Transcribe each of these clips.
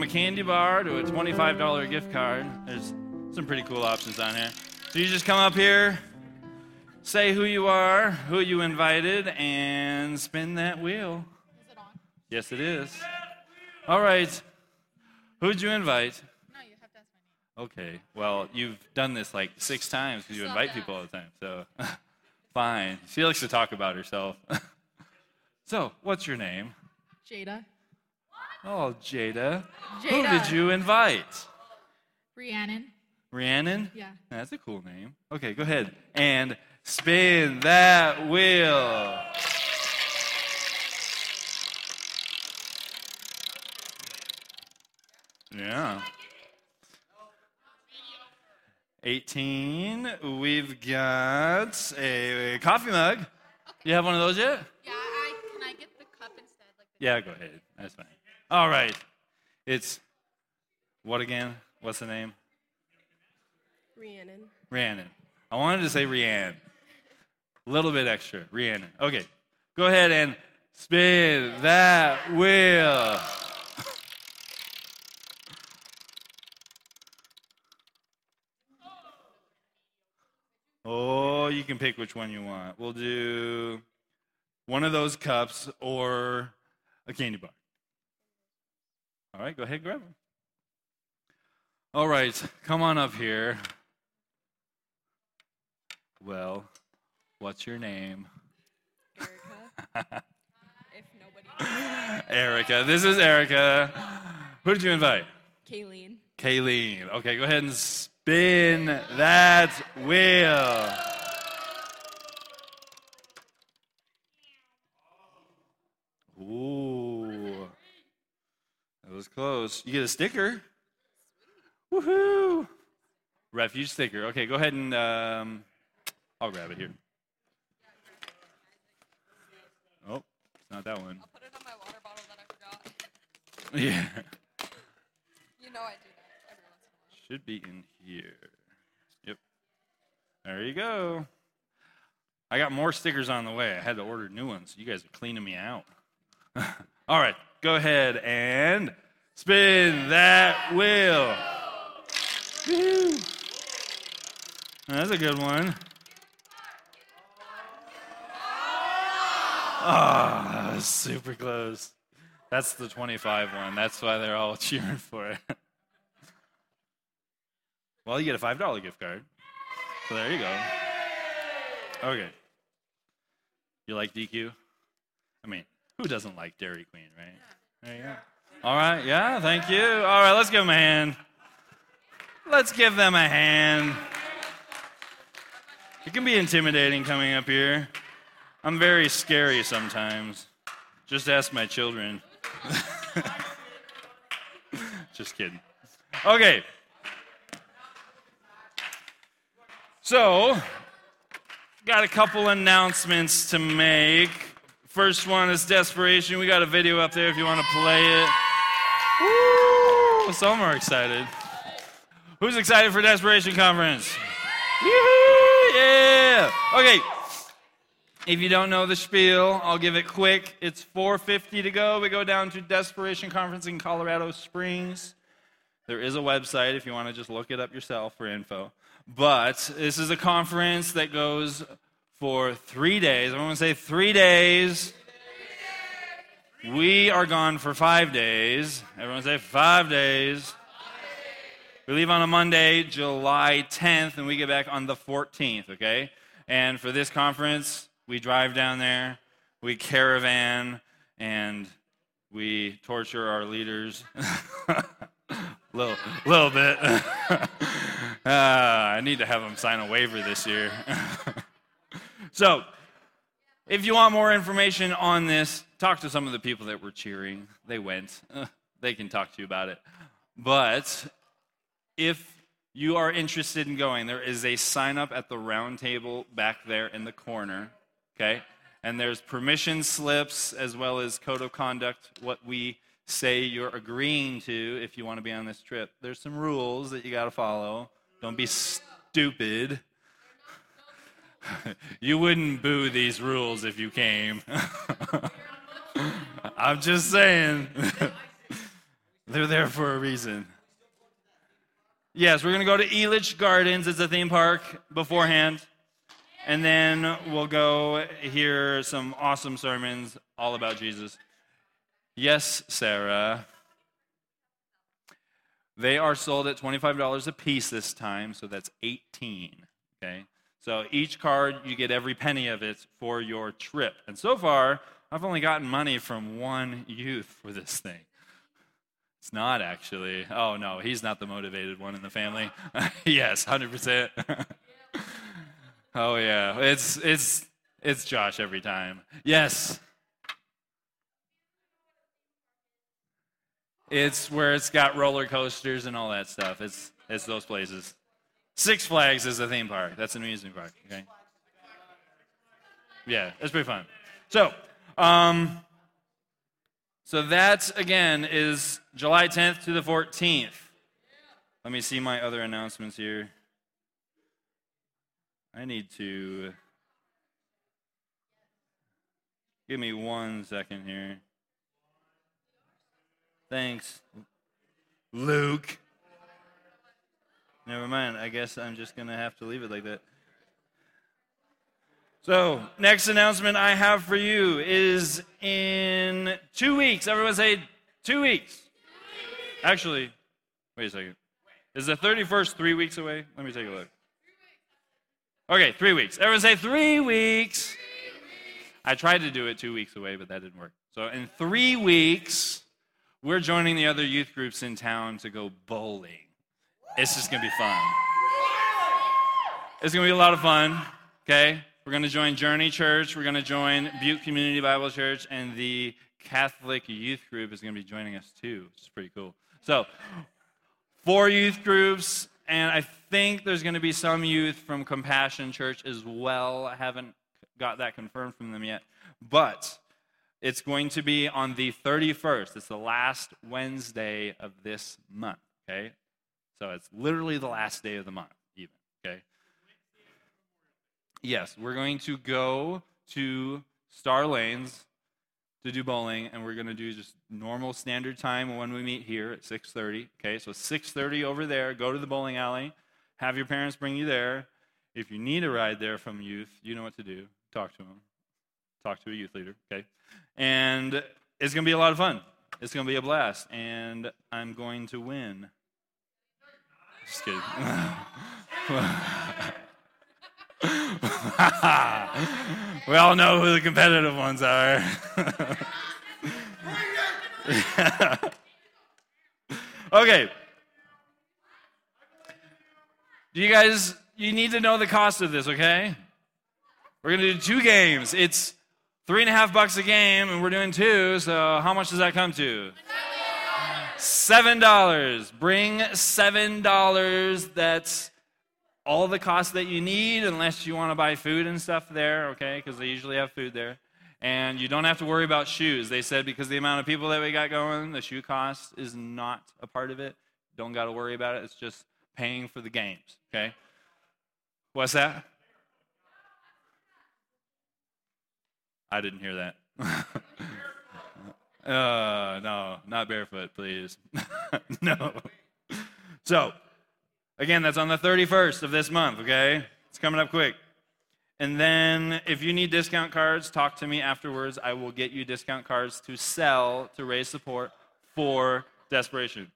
from a candy bar to a $25 gift card. There's some pretty cool options on here. So you just come up here, say who you are, who you invited, and spin that wheel. Is it on? Yes, it is. All right. Who'd you invite? No, you have to ask my name. Okay. Well, you've done this like six times because you Slow invite down. people all the time. So, fine. She likes to talk about herself. so, what's your name? Jada. Oh, Jada. Who did you invite? Rhiannon. Rhiannon? Yeah. That's a cool name. Okay, go ahead. And spin that wheel. Yeah. 18. We've got a coffee mug. You have one of those yet? Yeah, I can I get the cup instead? Like the Yeah, go ahead. That's fine. All right. It's what again? What's the name? Rhiannon. Rhiannon. I wanted to say Rhiannon. A little bit extra. Rhiannon. Okay. Go ahead and spin that wheel. Oh, you can pick which one you want. We'll do one of those cups or a candy bar. All right, go ahead, grab them. All right, come on up here. Well, what's your name? Erica. if nobody. Erica. This is Erica. Who did you invite? Kayleen. Kayleen. Okay, go ahead and spin that wheel. Ooh. That was close. You get a sticker. Woohoo! Refuge sticker. Okay, go ahead and um, I'll grab it here. Oh, it's not that one. I'll put it on my water bottle that I forgot. Yeah. You know I do that every once in a while. Should be in here. Yep. There you go. I got more stickers on the way. I had to order new ones. You guys are cleaning me out. All right, go ahead and spin that wheel. Woo. That's a good one. Ah, was super close. That's the 25 one. That's why they're all cheering for it. Well, you get a five dollar gift card. So there you go. Okay. You like DQ? I mean, who doesn't like Dairy Queen, right? There you go. All right. Yeah. Thank you. All right. Let's give them a hand. Let's give them a hand. It can be intimidating coming up here. I'm very scary sometimes. Just ask my children. Just kidding. Okay. So, got a couple announcements to make. First one is Desperation. We got a video up there if you want to play it. Woo! Some are excited. Who's excited for Desperation Conference? Yeah! Okay. If you don't know the spiel, I'll give it quick. It's 4:50 to go. We go down to Desperation Conference in Colorado Springs. There is a website if you want to just look it up yourself for info. But this is a conference that goes for three days. I want to say three days. We are gone for five days. Everyone say five days. We leave on a Monday, July 10th, and we get back on the 14th, okay? And for this conference, we drive down there, we caravan, and we torture our leaders. little, little bit. uh, I need to have them sign a waiver this year. so, if you want more information on this, talk to some of the people that were cheering. They went. Uh, they can talk to you about it. But if you are interested in going, there is a sign up at the round table back there in the corner. Okay? And there's permission slips as well as code of conduct, what we say you're agreeing to if you want to be on this trip. There's some rules that you got to follow. Don't be stupid. you wouldn't boo these rules if you came. I'm just saying. They're there for a reason. Yes, we're going to go to Elitch Gardens. It's a theme park beforehand. And then we'll go hear some awesome sermons all about Jesus. Yes, Sarah. They are sold at $25 a piece this time, so that's 18, okay? So each card, you get every penny of it for your trip. And so far, I've only gotten money from one youth for this thing. It's not actually. Oh, no, he's not the motivated one in the family. yes, 100%. oh, yeah. It's, it's, it's Josh every time. Yes. It's where it's got roller coasters and all that stuff. It's, it's those places. Six Flags is a theme park. That's an amusement park. Okay. Yeah, it's pretty fun. So, um, so that again is July 10th to the 14th. Let me see my other announcements here. I need to give me one second here. Thanks, Luke. Never mind. I guess I'm just going to have to leave it like that. So, next announcement I have for you is in two weeks. Everyone say two weeks. Actually, wait a second. Is the 31st three weeks away? Let me take a look. Okay, three weeks. Everyone say three weeks. I tried to do it two weeks away, but that didn't work. So, in three weeks, we're joining the other youth groups in town to go bowling. It's just going to be fun. It's going to be a lot of fun, okay? We're going to join Journey Church. We're going to join Butte Community Bible Church, and the Catholic youth group is going to be joining us too, It's pretty cool. So, four youth groups, and I think there's going to be some youth from Compassion Church as well. I haven't got that confirmed from them yet. But it's going to be on the 31st. It's the last Wednesday of this month, okay? So it's literally the last day of the month? Yes, we're going to go to Star Lanes to do bowling, and we're going to do just normal standard time when we meet here at 6.30, okay? So 6.30 over there, go to the bowling alley, have your parents bring you there. If you need a ride there from youth, you know what to do. Talk to them. Talk to a youth leader, okay? And it's going to be a lot of fun. It's going to be a blast. And I'm going to win. Just kidding. we all know who the competitive ones are. okay. Do you guys, you need to know the cost of this, okay? We're going to do two games. It's three and a half bucks a game, and we're doing two, so how much does that come to? Seven dollars. Bring seven dollars. That's all the cost that you need, unless you want to buy food and stuff there, okay? Because they usually have food there. And you don't have to worry about shoes. They said because the amount of people that we got going, the shoe cost is not a part of it. Don't got to worry about it. It's just paying for the games, okay? What's that? I didn't hear that. uh, no, not barefoot, please. no. So, again, that's on the 31st of this month, okay? It's coming up quick. And then, if you need discount cards, talk to me afterwards. I will get you discount cards to sell to raise support for desperation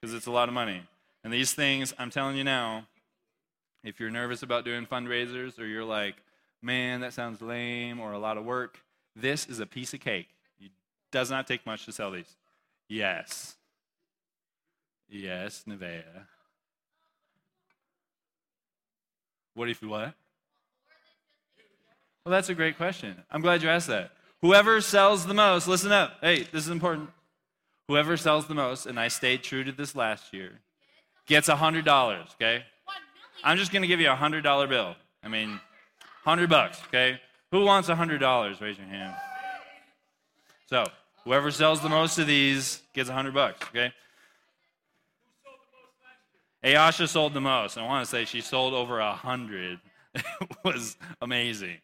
because it's a lot of money. And these things, I'm telling you now, if you're nervous about doing fundraisers or you're like, man, that sounds lame or a lot of work. This is a piece of cake. It does not take much to sell these. Yes. Yes, Nevea. What if you what? Well, that's a great question. I'm glad you asked that. Whoever sells the most, listen up. Hey, this is important. Whoever sells the most, and I stayed true to this last year, gets $100, okay? I'm just going to give you a $100 bill. I mean, 100 bucks, okay? Who wants $100? Raise your hand. So, whoever sells the most of these gets 100 bucks, okay? Ayasha sold the most. I want to say she sold over a 100. it was amazing.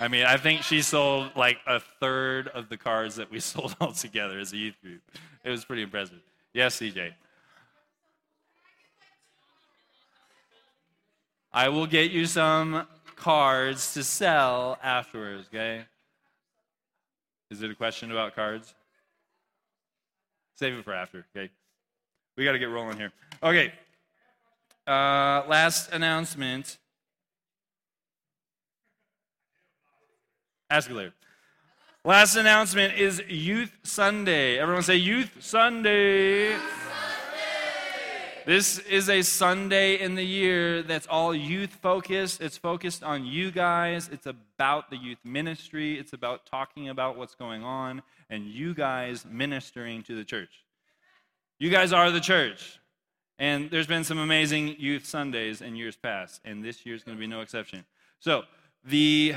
I mean, I think she sold like a third of the cars that we sold altogether as a youth group. It was pretty impressive. Yes, CJ. I will get you some cards to sell afterwards, okay? Is it a question about cards? Save it for after, okay? We got to get rolling here. Okay. Uh, last announcement. Ask later. Last announcement is Youth Sunday. Everyone say Youth Sunday. This is a Sunday in the year that's all youth focused. It's focused on you guys. It's about the youth ministry. It's about talking about what's going on and you guys ministering to the church. You guys are the church. And there's been some amazing youth Sundays in years past, and this year's going to be no exception. So, the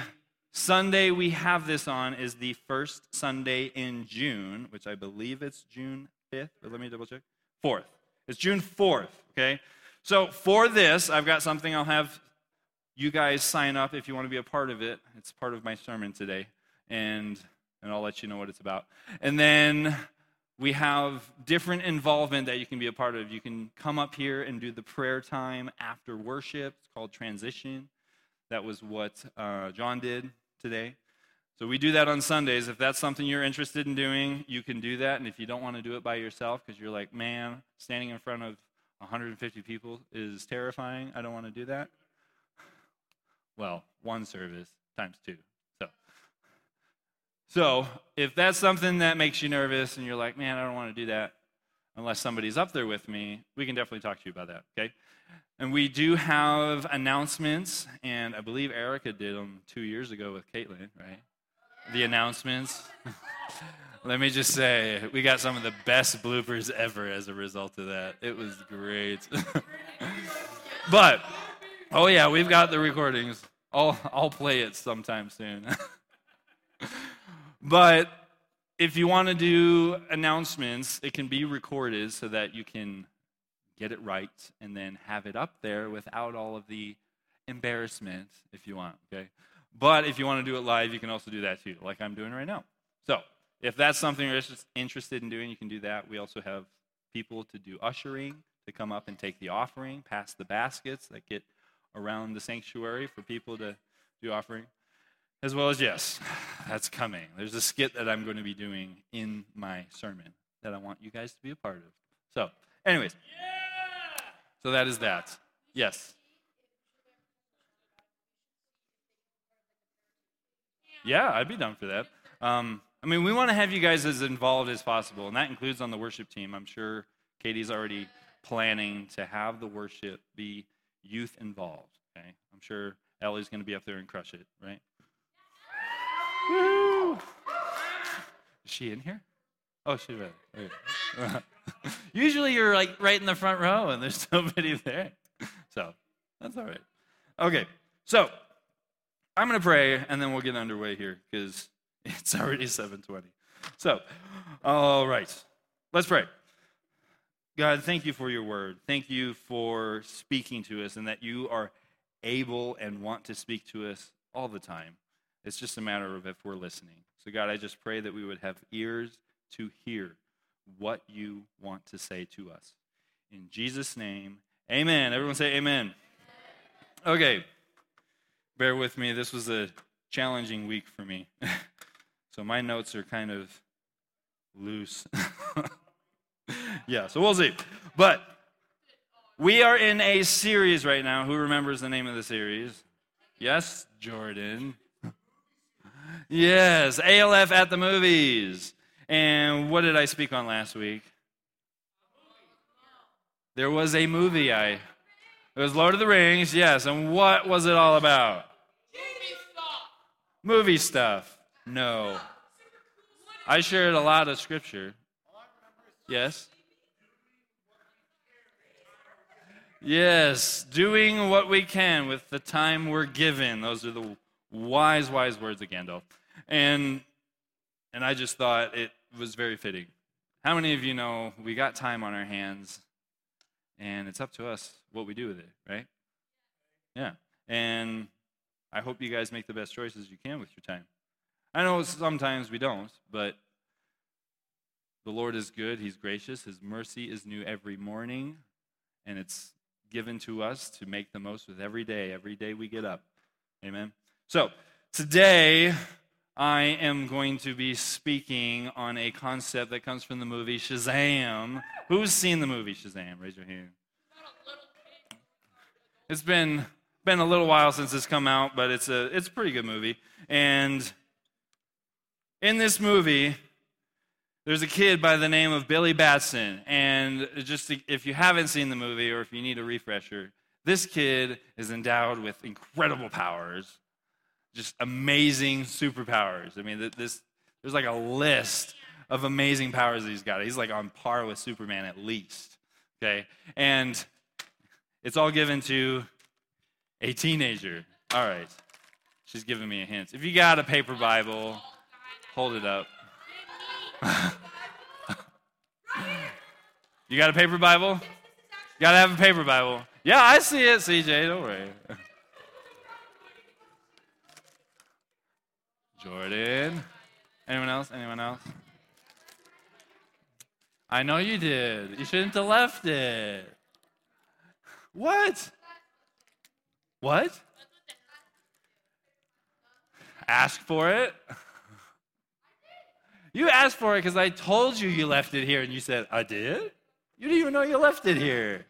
Sunday we have this on is the first Sunday in June, which I believe it's June 5th, but let me double check. 4th. It's June 4th, okay? So for this, I've got something I'll have you guys sign up if you want to be a part of it. It's part of my sermon today, and, and I'll let you know what it's about. And then we have different involvement that you can be a part of. You can come up here and do the prayer time after worship. It's called transition. That was what uh, John did today. So we do that on Sundays. If that's something you're interested in doing, you can do that. And if you don't want to do it by yourself because you're like, man, standing in front of 150 people is terrifying, I don't want to do that. Well, one service times two. So, if that's something that makes you nervous and you're like, man, I don't want to do that unless somebody's up there with me, we can definitely talk to you about that, okay? And we do have announcements, and I believe Erica did them two years ago with Caitlin, right? the announcements. Let me just say, we got some of the best bloopers ever as a result of that. It was great. but, oh yeah, we've got the recordings. I'll, I'll play it sometime soon. but if you want to do announcements, it can be recorded so that you can get it right and then have it up there without all of the embarrassment if you want, okay? But if you want to do it live, you can also do that too, like I'm doing right now. So if that's something you're interested in doing, you can do that. We also have people to do ushering, to come up and take the offering, pass the baskets that get around the sanctuary for people to do offering. As well as, yes, that's coming. There's a skit that I'm going to be doing in my sermon that I want you guys to be a part of. So, anyways, so that is that. Yes. Yeah, I'd be down for that. Um, I mean, we want to have you guys as involved as possible, and that includes on the worship team. I'm sure Katie's already planning to have the worship be youth involved. Okay, I'm sure Ellie's going to be up there and crush it, right? Woo! Is she in here? Oh, she's right. Usually you're like right in the front row and there's nobody there. So that's all right. Okay, so I'm going to pray and then we'll get underway here because it's already 7:20. So, all right. Let's pray. God, thank you for your word. Thank you for speaking to us and that you are able and want to speak to us all the time. It's just a matter of if we're listening. So, God, I just pray that we would have ears to hear what you want to say to us. In Jesus' name, amen. Everyone say amen. Okay. Bear with me. This was a challenging week for me. so my notes are kind of loose. yeah, so we'll see. But we are in a series right now. Who remembers the name of the series? Yes, Jordan. Yes, ALF at the movies. And what did I speak on last week? There was a movie I it was Lord of the Rings, yes. And what was it all about? Movie stuff. Movie stuff. No. I shared a lot of scripture. Yes. Yes, doing what we can with the time we're given. Those are the wise, wise words of Gandalf. And and I just thought it was very fitting. How many of you know we got time on our hands and it's up to us what we do with it, right? Yeah. And I hope you guys make the best choices you can with your time. I know sometimes we don't, but The Lord is good, He's gracious, His mercy is new every morning, and it's given to us to make the most with every day, every day we get up. Amen. So, today I am going to be speaking on a concept that comes from the movie Shazam. Who's seen the movie Shazam? Raise your hand. It's been been a little while since it's come out, but it's a it's a pretty good movie. And in this movie, there's a kid by the name of Billy Batson. And just to, if you haven't seen the movie or if you need a refresher, this kid is endowed with incredible powers, just amazing superpowers. I mean, this there's like a list of amazing powers that he's got. He's like on par with Superman at least. Okay? And it's all given to a teenager. All right. She's giving me a hint. If you got a paper Bible, hold it up. you got a paper Bible? You got to have a paper Bible. Yeah, I see it, CJ. Don't worry. Jordan. Anyone else? Anyone else? I know you did. You shouldn't have left it. What? What? Ask for it? You asked for it because I told you you left it here and you said, I did? You didn't even know you left it here.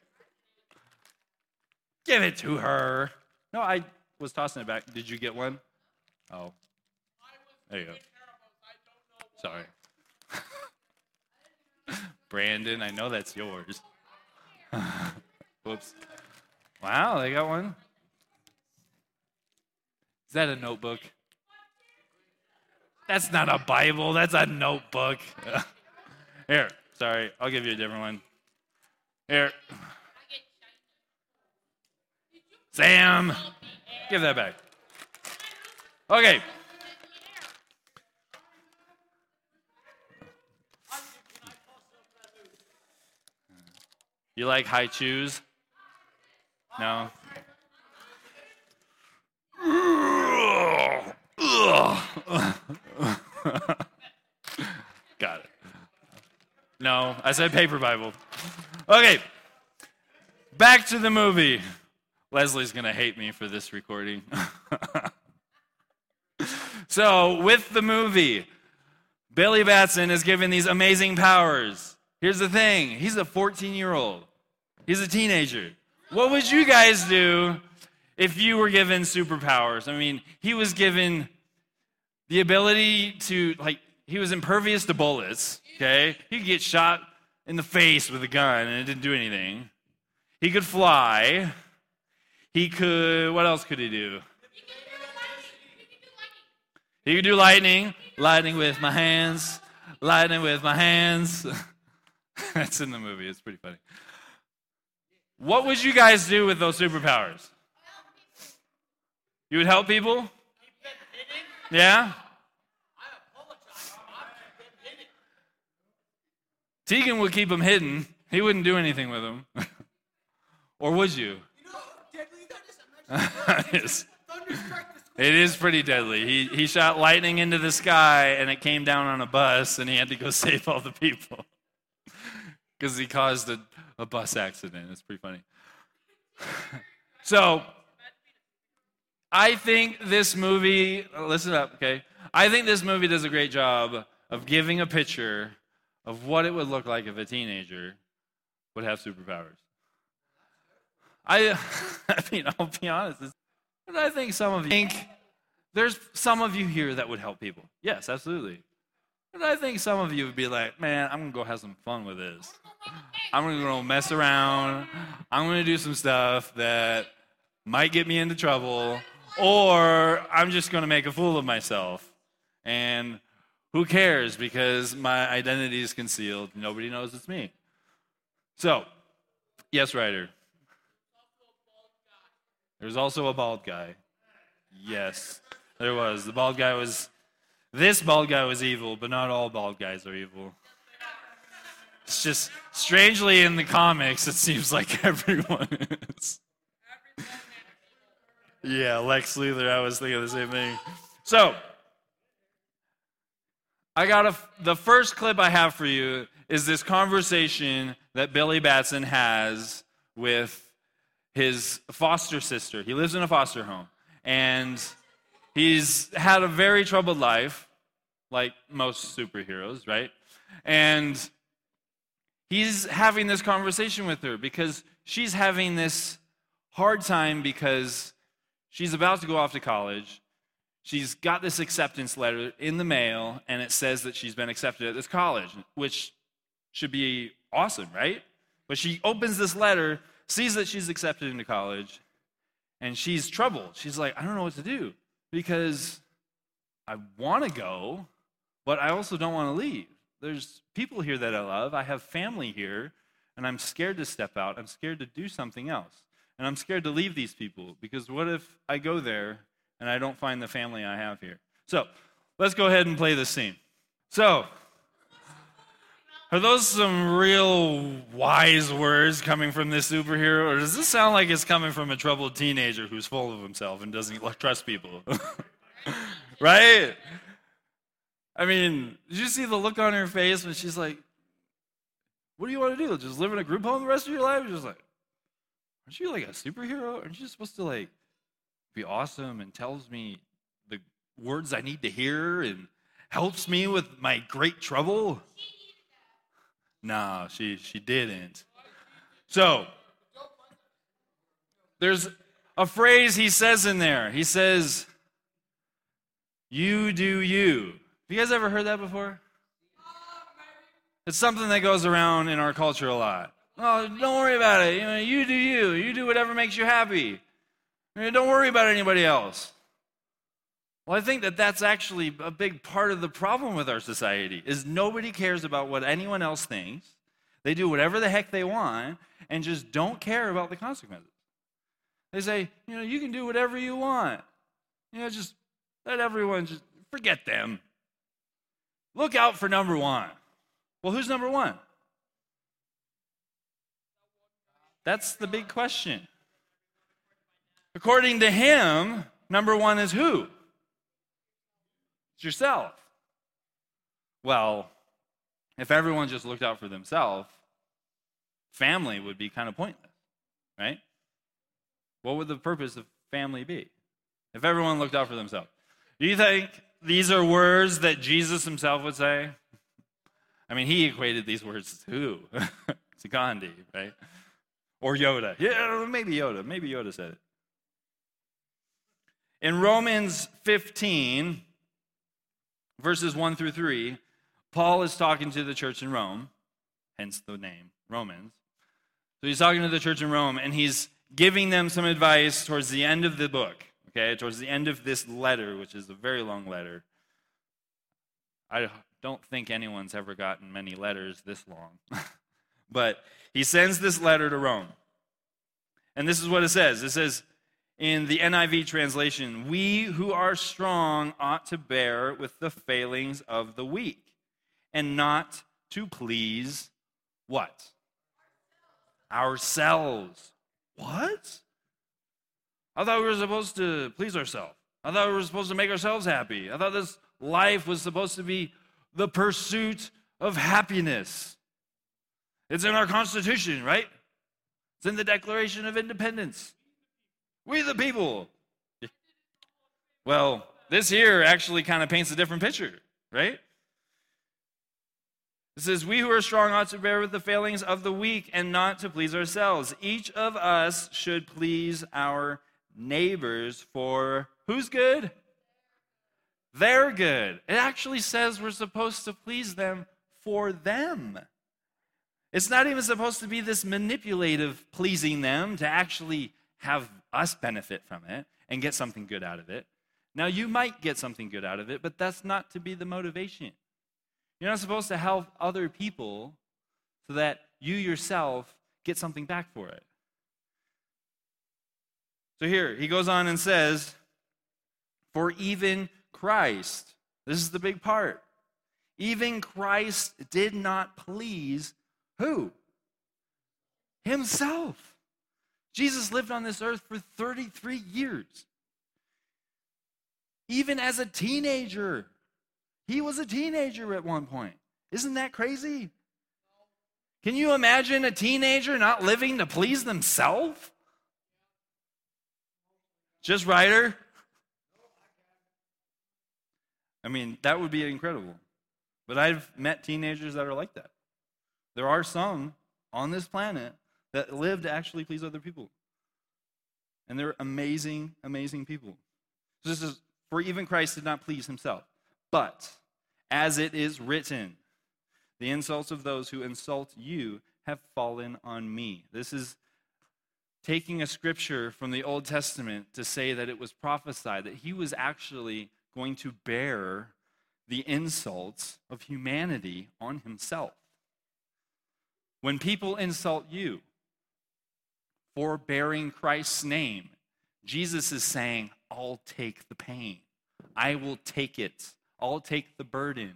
Give it to her. No, I was tossing it back. Did you get one? Oh. There you go. Sorry. Brandon, I know that's yours. Whoops. Wow, they got one. Is that a notebook? That's not a Bible, that's a notebook. Here, sorry, I'll give you a different one. Here. Sam, give that back. Okay. You like Hi-Chews? No. Got it. No, I said paper Bible. Okay. Back to the movie. Leslie's going to hate me for this recording. so, with the movie, Billy Batson is given these amazing powers. Here's the thing he's a 14 year old, he's a teenager. What would you guys do if you were given superpowers? I mean, he was given the ability to, like, he was impervious to bullets, okay? He could get shot in the face with a gun and it didn't do anything. He could fly. He could, what else could he do? He could do lightning. Lightning with my hands. Lightning with my hands. That's in the movie. It's pretty funny. What would you guys do with those superpowers? You would help people? Keep them hidden? Yeah? Tegan would keep them hidden. He wouldn't do anything with them. or would you? it is pretty deadly. He, he shot lightning into the sky and it came down on a bus and he had to go save all the people because he caused a, a bus accident. It's pretty funny. so, I think this movie, listen up, okay? I think this movie does a great job of giving a picture of what it would look like if a teenager would have superpowers. I, I mean, I'll be honest. But I think some of you think there's some of you here that would help people. Yes, absolutely. I think some of you would be like, man, I'm going to go have some fun with this. I'm going to go mess around. I'm going to do some stuff that might get me into trouble. Or I'm just going to make a fool of myself. And who cares? Because my identity is concealed. Nobody knows it's me. So, yes, Ryder. There's also a bald guy. Yes, there was. The bald guy was this bald guy was evil, but not all bald guys are evil. It's just strangely in the comics, it seems like everyone is. Yeah, Lex Luthor, I was thinking the same thing. So, I got a, the first clip I have for you is this conversation that Billy Batson has with his foster sister. He lives in a foster home, and he's had a very troubled life, like most superheroes, right? And he's having this conversation with her because she's having this hard time because she's about to go off to college. She's got this acceptance letter in the mail, and it says that she's been accepted at this college, which should be awesome, right? But she opens this letter, sees that she's accepted into college, and she's troubled. She's like, I don't know what to do because I want to go, but I also don't want to leave. There's people here that I love. I have family here, and I'm scared to step out. I'm scared to do something else. And I'm scared to leave these people because what if I go there and I don't find the family I have here? So let's go ahead and play this scene. So, are those some real wise words coming from this superhero, or does this sound like it's coming from a troubled teenager who's full of himself and doesn't trust people? right? I mean, did you see the look on her face when she's like, What do you want to do? Just live in a group home the rest of your life? She's like, Aren't you like a superhero? Aren't you supposed to like be awesome and tells me the words I need to hear and helps me with my great trouble? No, she she didn't. So there's a phrase he says in there. He says, "You do you." Have you guys ever heard that before? It's something that goes around in our culture a lot. Oh, don't worry about it. You, know, you do you. You do whatever makes you happy. Don't worry about anybody else. Well, I think that that's actually a big part of the problem with our society is nobody cares about what anyone else thinks. They do whatever the heck they want and just don't care about the consequences. They say, you know, you can do whatever you want. You know, just let everyone just forget them. Look out for number one. Well, who's number one? That's the big question. According to him, number one is who? It's yourself. Well, if everyone just looked out for themselves, family would be kind of pointless, right? What would the purpose of family be if everyone looked out for themselves? Do you think these are words that Jesus himself would say? I mean, he equated these words to who? to Gandhi, right? Or Yoda. Yeah, maybe Yoda. Maybe Yoda said it. In Romans 15, verses 1 through 3, Paul is talking to the church in Rome, hence the name Romans. So he's talking to the church in Rome, and he's giving them some advice towards the end of the book, okay, towards the end of this letter, which is a very long letter. I don't think anyone's ever gotten many letters this long. but he sends this letter to Rome. And this is what it says it says, in the NIV translation, we who are strong ought to bear with the failings of the weak and not to please what? Ourselves. What? I thought we were supposed to please ourselves. I thought we were supposed to make ourselves happy. I thought this life was supposed to be the pursuit of happiness. It's in our Constitution, right? It's in the Declaration of Independence. We the people. Well, this here actually kind of paints a different picture, right? It says, We who are strong ought to bear with the failings of the weak and not to please ourselves. Each of us should please our neighbors for who's good? They're good. It actually says we're supposed to please them for them. It's not even supposed to be this manipulative pleasing them to actually have us benefit from it and get something good out of it. Now, you might get something good out of it, but that's not to be the motivation. You're not supposed to help other people so that you yourself get something back for it. So here, he goes on and says, For even Christ, this is the big part, even Christ did not please who? Himself. Jesus lived on this earth for 33 years. Even as a teenager, He was a teenager at one point. Isn't that crazy? Can you imagine a teenager not living to please themselves? Just Ryder? I mean, that would be incredible. But I've met teenagers that are like that. There are some on this planet that live to actually please other people. And they're amazing, amazing people. So this is, for even Christ did not please himself. But, as it is written, the insults of those who insult you have fallen on me. This is taking a scripture from the Old Testament to say that it was prophesied that he was actually going to bear the insults of humanity on himself. When people insult you for bearing Christ's name, Jesus is saying, I'll take the pain. I will take it. I'll take the burden.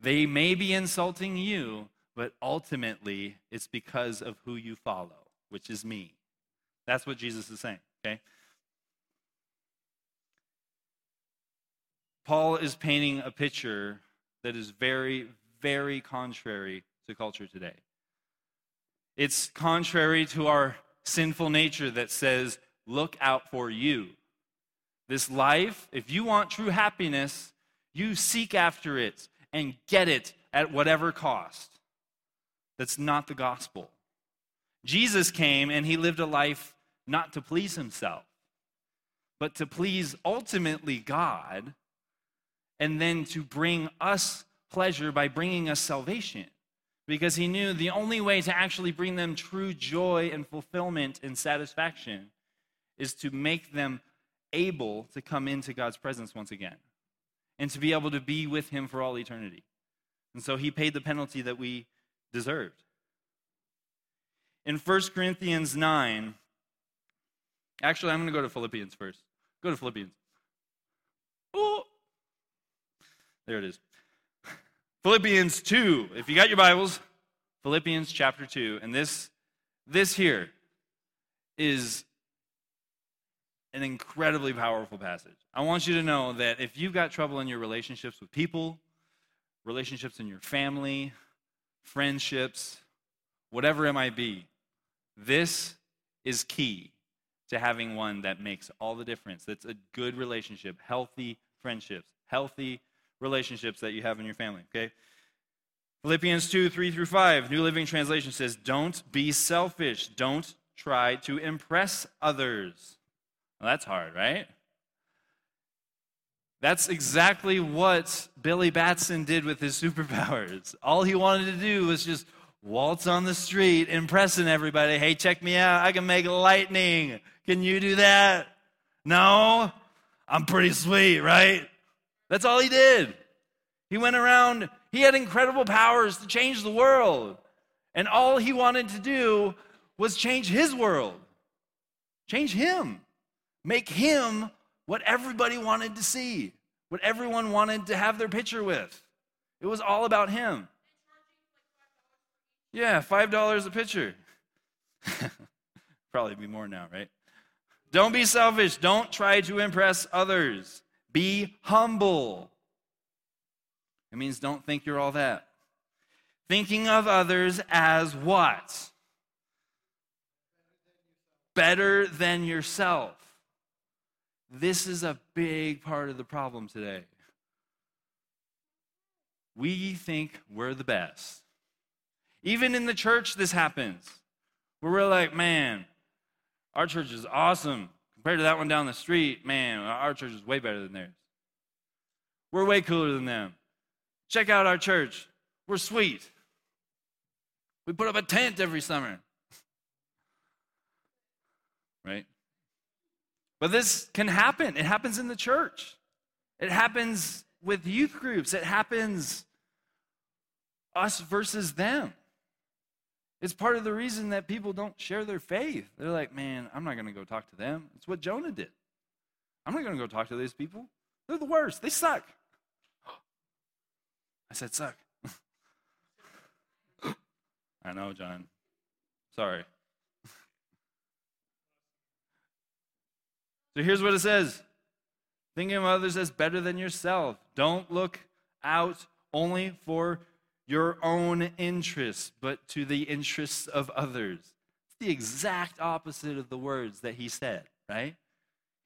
They may be insulting you, but ultimately it's because of who you follow, which is me. That's what Jesus is saying, okay? Paul is painting a picture that is very, very contrary to culture today. It's contrary to our sinful nature that says, look out for you. This life, if you want true happiness, you seek after it and get it at whatever cost. That's not the gospel. Jesus came and he lived a life not to please himself, but to please ultimately God, and then to bring us pleasure by bringing us salvation. Because he knew the only way to actually bring them true joy and fulfillment and satisfaction is to make them able to come into God's presence once again and to be able to be with him for all eternity. And so he paid the penalty that we deserved. In 1 Corinthians 9, actually, I'm going to go to Philippians first. Go to Philippians. Oh, there it is. Philippians 2. If you got your Bibles, Philippians chapter 2. And this, this here is an incredibly powerful passage. I want you to know that if you've got trouble in your relationships with people, relationships in your family, friendships, whatever it might be, this is key to having one that makes all the difference. That's a good relationship, healthy friendships, healthy relationships that you have in your family, okay? Philippians 2 3 through 5, New Living Translation says, Don't be selfish. Don't try to impress others. Well, that's hard, right? That's exactly what Billy Batson did with his superpowers. All he wanted to do was just waltz on the street, impressing everybody. Hey, check me out. I can make lightning. Can you do that? No? I'm pretty sweet, right? That's all he did. He went around, he had incredible powers to change the world. And all he wanted to do was change his world, change him. Make him what everybody wanted to see, what everyone wanted to have their picture with. It was all about him. Yeah, $5 a picture. Probably be more now, right? Don't be selfish. Don't try to impress others. Be humble. It means don't think you're all that. Thinking of others as what? Better than yourself. This is a big part of the problem today. We think we're the best. Even in the church, this happens. Where we're like, man, our church is awesome. Compared to that one down the street, man, our church is way better than theirs. We're way cooler than them. Check out our church. We're sweet. We put up a tent every summer. right? But this can happen. It happens in the church, it happens with youth groups, it happens us versus them. It's part of the reason that people don't share their faith. They're like, man, I'm not going to go talk to them. It's what Jonah did. I'm not going to go talk to these people. They're the worst. They suck. I said, suck. I know, John. Sorry. So here's what it says Thinking of others as better than yourself. Don't look out only for your own interests, but to the interests of others. It's the exact opposite of the words that he said, right?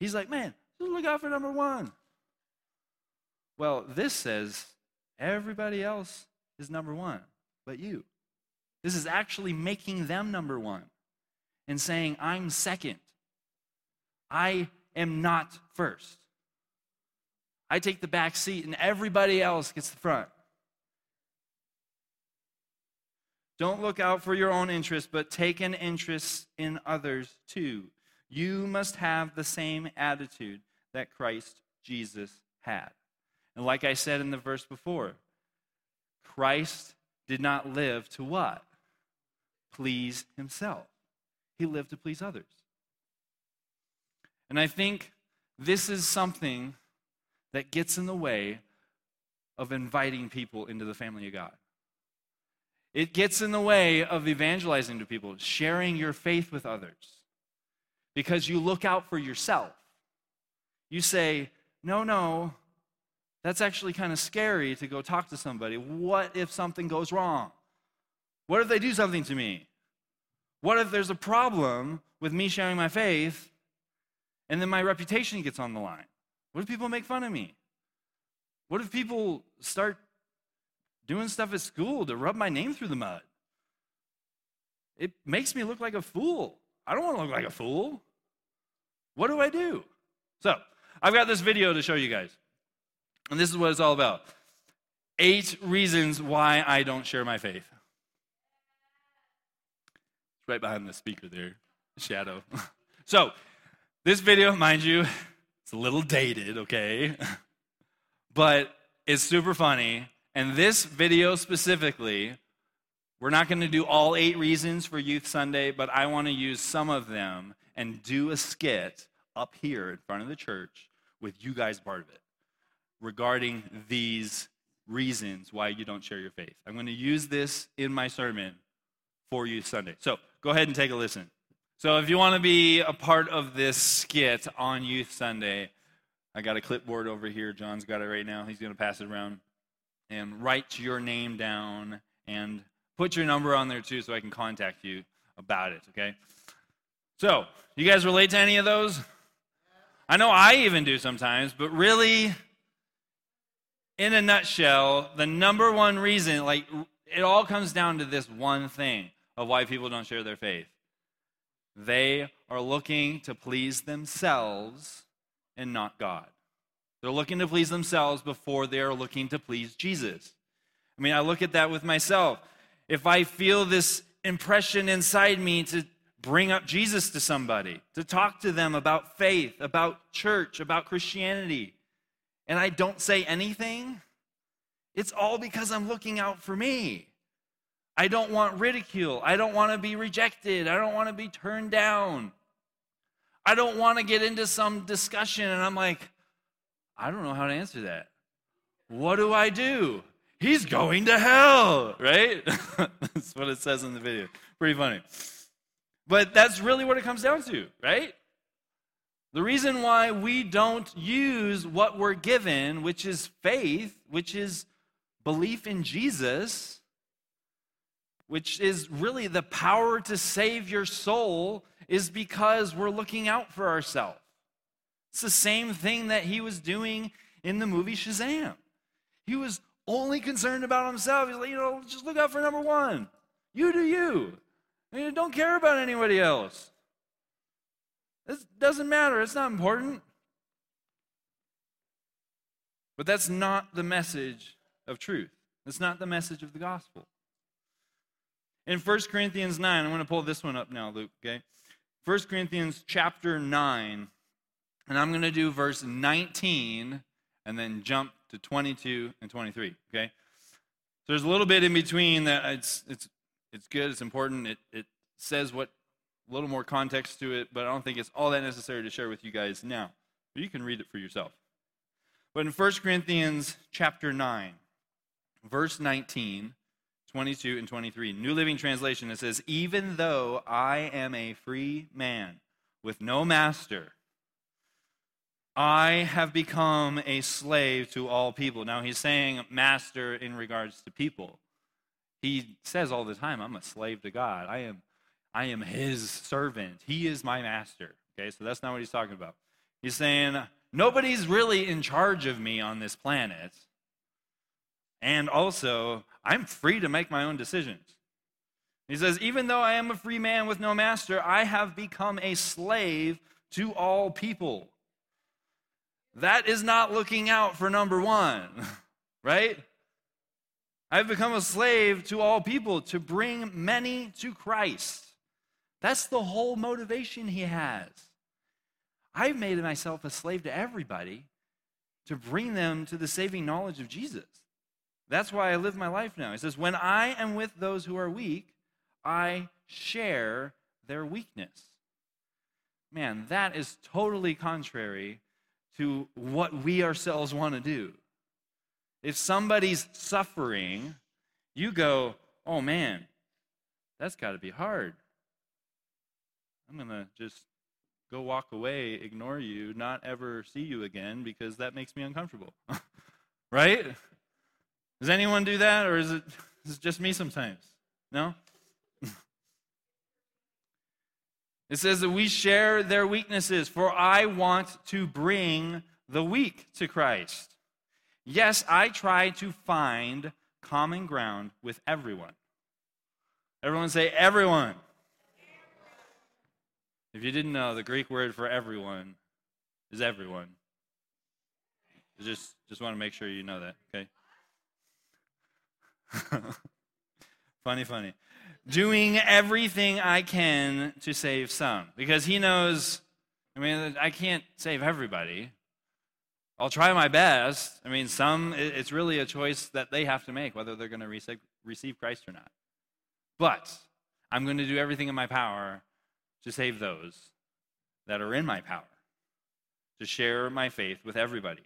He's like, man, just look out for number one. Well, this says everybody else is number one, but you. This is actually making them number one and saying, I'm second. I am not first. I take the back seat and everybody else gets the front. Don't look out for your own interest, but take an interest in others too. You must have the same attitude that Christ Jesus had. And like I said in the verse before, Christ did not live to what? Please himself. He lived to please others. And I think this is something that gets in the way of inviting people into the family of God. It gets in the way of evangelizing to people, sharing your faith with others, because you look out for yourself. You say, no, no, that's actually kind of scary to go talk to somebody. What if something goes wrong? What if they do something to me? What if there's a problem with me sharing my faith and then my reputation gets on the line? What if people make fun of me? What if people start doing stuff at school to rub my name through the mud. It makes me look like a fool. I don't want to look like a fool. What do I do? So, I've got this video to show you guys. And this is what it's all about eight reasons why I don't share my faith. It's right behind the speaker there, shadow. so, this video, mind you, it's a little dated, okay? but it's super funny and this video specifically, we're not going to do all eight reasons for Youth Sunday, but I want to use some of them and do a skit up here in front of the church with you guys part of it regarding these reasons why you don't share your faith. I'm going to use this in my sermon for Youth Sunday. So go ahead and take a listen. So if you want to be a part of this skit on Youth Sunday, I got a clipboard over here. John's got it right now. He's going to pass it around and write your name down and put your number on there too so I can contact you about it, okay? So, you guys relate to any of those? I know I even do sometimes, but really, in a nutshell, the number one reason, like, it all comes down to this one thing of why people don't share their faith. They are looking to please themselves and not God. They're looking to please themselves before they are looking to please Jesus. I mean, I look at that with myself. If I feel this impression inside me to bring up Jesus to somebody, to talk to them about faith, about church, about Christianity, and I don't say anything, it's all because I'm looking out for me. I don't want ridicule. I don't want to be rejected. I don't want to be turned down. I don't want to get into some discussion and I'm like, I don't know how to answer that. What do I do? He's going to hell, right? that's what it says in the video. Pretty funny. But that's really what it comes down to, right? The reason why we don't use what we're given, which is faith, which is belief in Jesus, which is really the power to save your soul, is because we're looking out for ourselves. It's the same thing that he was doing in the movie Shazam. He was only concerned about himself. He's like, you know, just look out for number one. You do you. I mean, don't care about anybody else. It doesn't matter. It's not important. But that's not the message of truth. That's not the message of the gospel. In 1 Corinthians 9, I'm going to pull this one up now, Luke, okay? 1 Corinthians chapter 9, and I'm going to do verse 19 and then jump to 22 and 23, okay? So there's a little bit in between that it's, it's, it's good, it's important. It, it says what, a little more context to it, but I don't think it's all that necessary to share with you guys now. But you can read it for yourself. But in 1 Corinthians chapter 9, verse 19, 22 and 23, New Living Translation, it says, Even though I am a free man with no master, I have become a slave to all people. Now he's saying master in regards to people. He says all the time, I'm a slave to God. I am, I am his servant. He is my master. Okay, so that's not what he's talking about. He's saying, nobody's really in charge of me on this planet. And also, I'm free to make my own decisions. He says, even though I am a free man with no master, I have become a slave to all people. That is not looking out for number one, right? I've become a slave to all people to bring many to Christ. That's the whole motivation he has. I've made myself a slave to everybody to bring them to the saving knowledge of Jesus. That's why I live my life now. He says, When I am with those who are weak, I share their weakness. Man, that is totally contrary to what we ourselves want to do. If somebody's suffering, you go, oh man, that's got to be hard. I'm going to just go walk away, ignore you, not ever see you again because that makes me uncomfortable. right? Does anyone do that or is it, is it just me sometimes? No? It says that we share their weaknesses, for I want to bring the weak to Christ. Yes, I try to find common ground with everyone. Everyone say, everyone. If you didn't know, the Greek word for everyone is everyone. Just, just want to make sure you know that, okay? funny, funny. Doing everything I can to save some. Because he knows, I mean, I can't save everybody. I'll try my best. I mean, some, it's really a choice that they have to make whether they're going to receive, Christ or not. But I'm going to do everything in my power to save those that are in my power, to share my faith with everybody.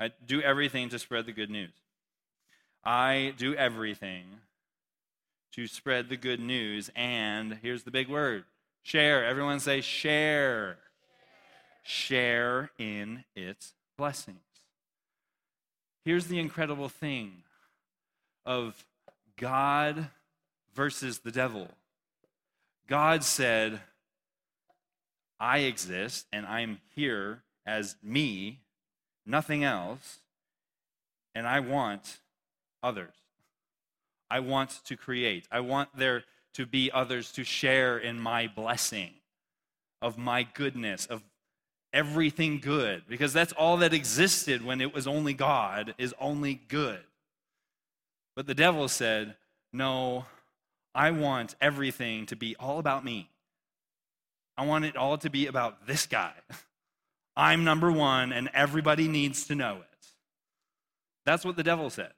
I do everything to spread the good news. I do everything to spread the good news. And here's the big word share. Everyone say, share share in its blessings. Here's the incredible thing of God versus the devil. God said, I exist and I'm here as me, nothing else, and I want others. I want to create. I want there to be others to share in my blessing of my goodness, of everything good because that's all that existed when it was only God is only good. But the devil said, No, I want everything to be all about me. I want it all to be about this guy. I'm number one, and everybody needs to know it. That's what the devil said.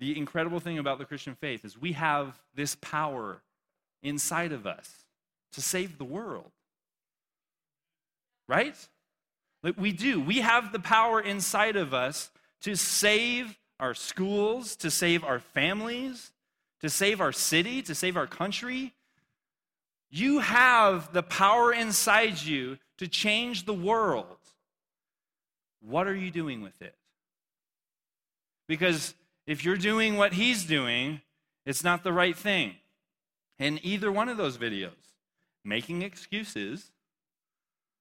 The incredible thing about the Christian faith is we have this power inside of us to save the world right? Like we do. We have the power inside of us to save our schools, to save our families, to save our city, to save our country. You have the power inside you to change the world. What are you doing with it? Because if you're doing what he's doing, it's not the right thing. In either one of those videos, making excuses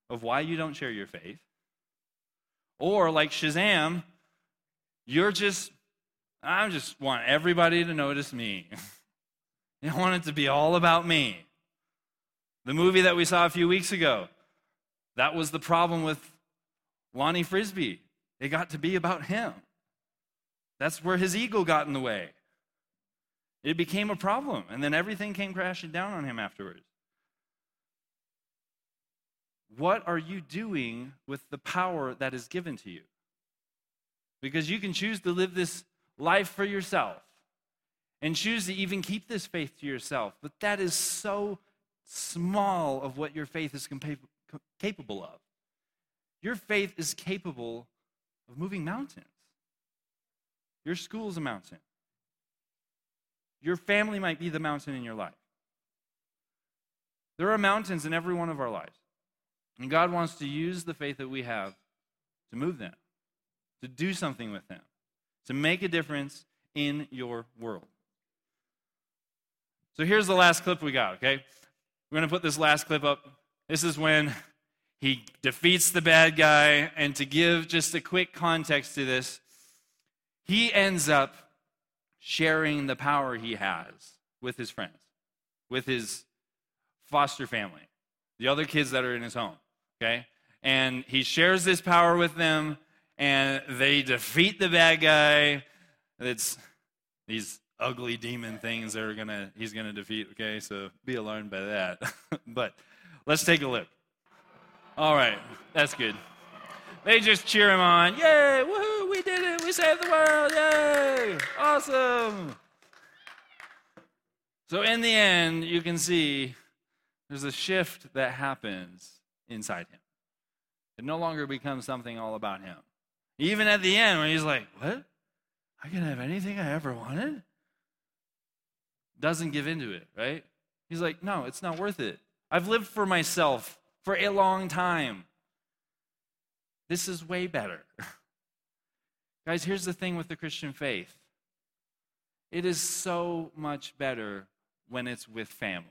of why you don't share your faith. Or like Shazam, you're just, I just want everybody to notice me. I want it to be all about me. The movie that we saw a few weeks ago, that was the problem with Lonnie Frisbee. It got to be about him. That's where his ego got in the way. It became a problem, and then everything came crashing down on him afterwards. What are you doing with the power that is given to you? Because you can choose to live this life for yourself and choose to even keep this faith to yourself, but that is so small of what your faith is capable of. Your faith is capable of moving mountains. Your school is a mountain. Your family might be the mountain in your life. There are mountains in every one of our lives. And God wants to use the faith that we have to move them, to do something with them, to make a difference in your world. So here's the last clip we got, okay? We're going to put this last clip up. This is when he defeats the bad guy. And to give just a quick context to this, he ends up sharing the power he has with his friends, with his foster family, the other kids that are in his home, okay? And he shares this power with them, and they defeat the bad guy. It's these ugly demon things that are gonna he's gonna defeat. Okay, so be alarmed by that. but let's take a look. All right, that's good. They just cheer him on. Yay! Woohoo! We did it! We saved the world! Yay! Awesome! So in the end, you can see there's a shift that happens inside him. It no longer becomes something all about him. Even at the end, when he's like, What? I can have anything I ever wanted? Doesn't give into it, right? He's like, No, it's not worth it. I've lived for myself for a long time. This is way better. Guys, here's the thing with the Christian faith it is so much better when it's with family.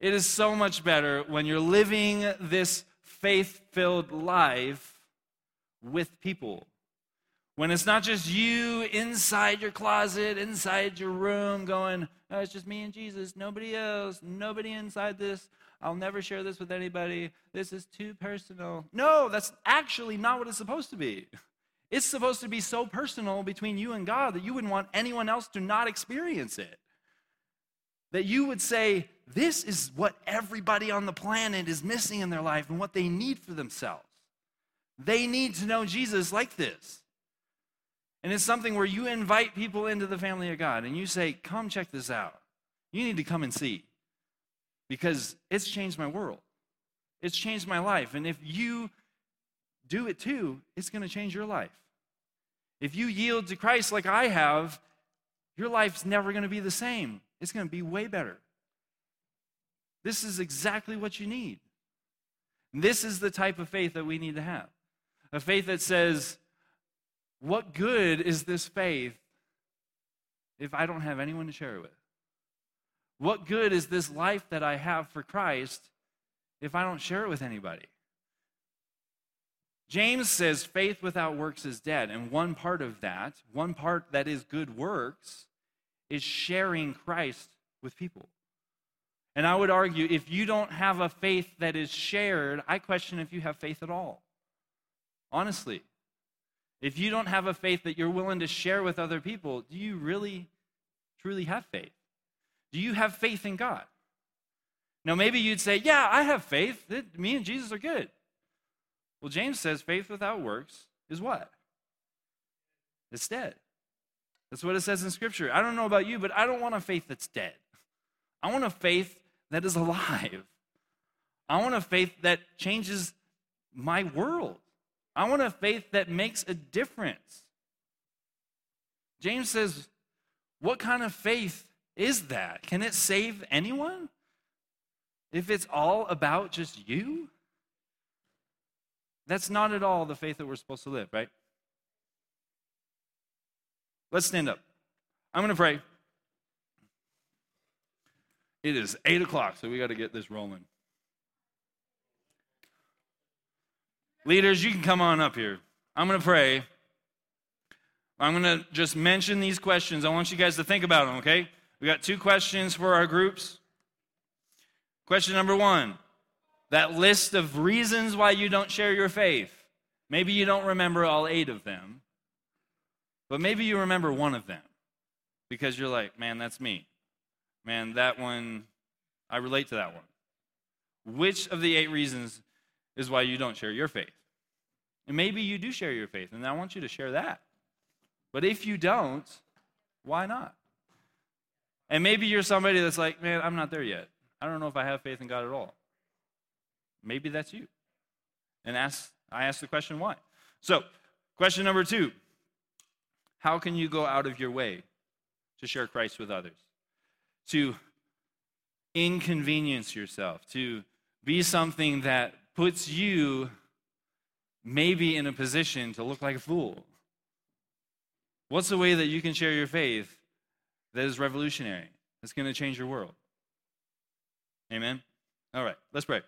It is so much better when you're living this faith filled life with people. When it's not just you inside your closet, inside your room, going, oh, it's just me and Jesus, nobody else, nobody inside this. I'll never share this with anybody. This is too personal. No, that's actually not what it's supposed to be. It's supposed to be so personal between you and God that you wouldn't want anyone else to not experience it. That you would say, This is what everybody on the planet is missing in their life and what they need for themselves. They need to know Jesus like this. And it's something where you invite people into the family of God and you say, Come check this out. You need to come and see because it's changed my world. It's changed my life. And if you do it too, it's going to change your life. If you yield to Christ like I have, your life's never going to be the same. It's going to be way better. This is exactly what you need. This is the type of faith that we need to have a faith that says, What good is this faith if I don't have anyone to share it with? What good is this life that I have for Christ if I don't share it with anybody? James says faith without works is dead. And one part of that, one part that is good works, is sharing Christ with people. And I would argue if you don't have a faith that is shared, I question if you have faith at all. Honestly. If you don't have a faith that you're willing to share with other people, do you really, truly have faith? Do you have faith in God? Now, maybe you'd say, Yeah, I have faith. Me and Jesus are good. Well, James says faith without works is what? It's dead. That's what it says in Scripture. I don't know about you, but I don't want a faith that's dead. I want a faith that is alive. I want a faith that changes my world. I want a faith that makes a difference. James says, What kind of faith is that? Can it save anyone? If it's all about just you? That's not at all the faith that we're supposed to live, right? Let's stand up. I'm going to pray. It is 8 o'clock, so we got to get this rolling. Leaders, you can come on up here. I'm going to pray. I'm going to just mention these questions. I want you guys to think about them, okay? We got two questions for our groups. Question number one that list of reasons why you don't share your faith. Maybe you don't remember all eight of them, but maybe you remember one of them because you're like, man, that's me. Man, that one, I relate to that one. Which of the eight reasons is why you don't share your faith? And maybe you do share your faith, and I want you to share that. But if you don't, why not? And maybe you're somebody that's like, man, I'm not there yet. I don't know if I have faith in God at all. Maybe that's you. And ask, I ask the question why. So, question number two How can you go out of your way to share Christ with others? To inconvenience yourself, to be something that puts you maybe in a position to look like a fool? What's the way that you can share your faith that is revolutionary, that's going to change your world? Amen? All right, let's pray.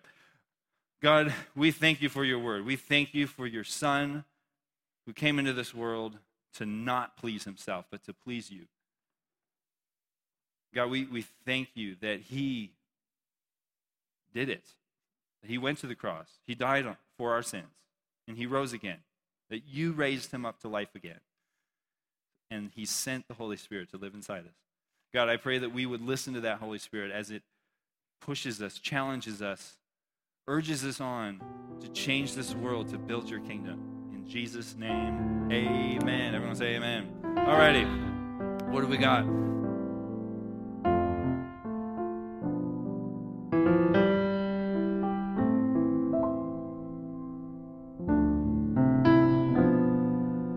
God, we thank you for your word. We thank you for your son who came into this world to not please himself, but to please you. God, we, we thank you that he did it. He went to the cross. He died for our sins. And he rose again. That you raised him up to life again. And he sent the Holy Spirit to live inside us. God, I pray that we would listen to that Holy Spirit as it pushes us, challenges us, urges us on to change this world to build your kingdom. In Jesus' name, amen. Everyone say amen. Alrighty, what do we got?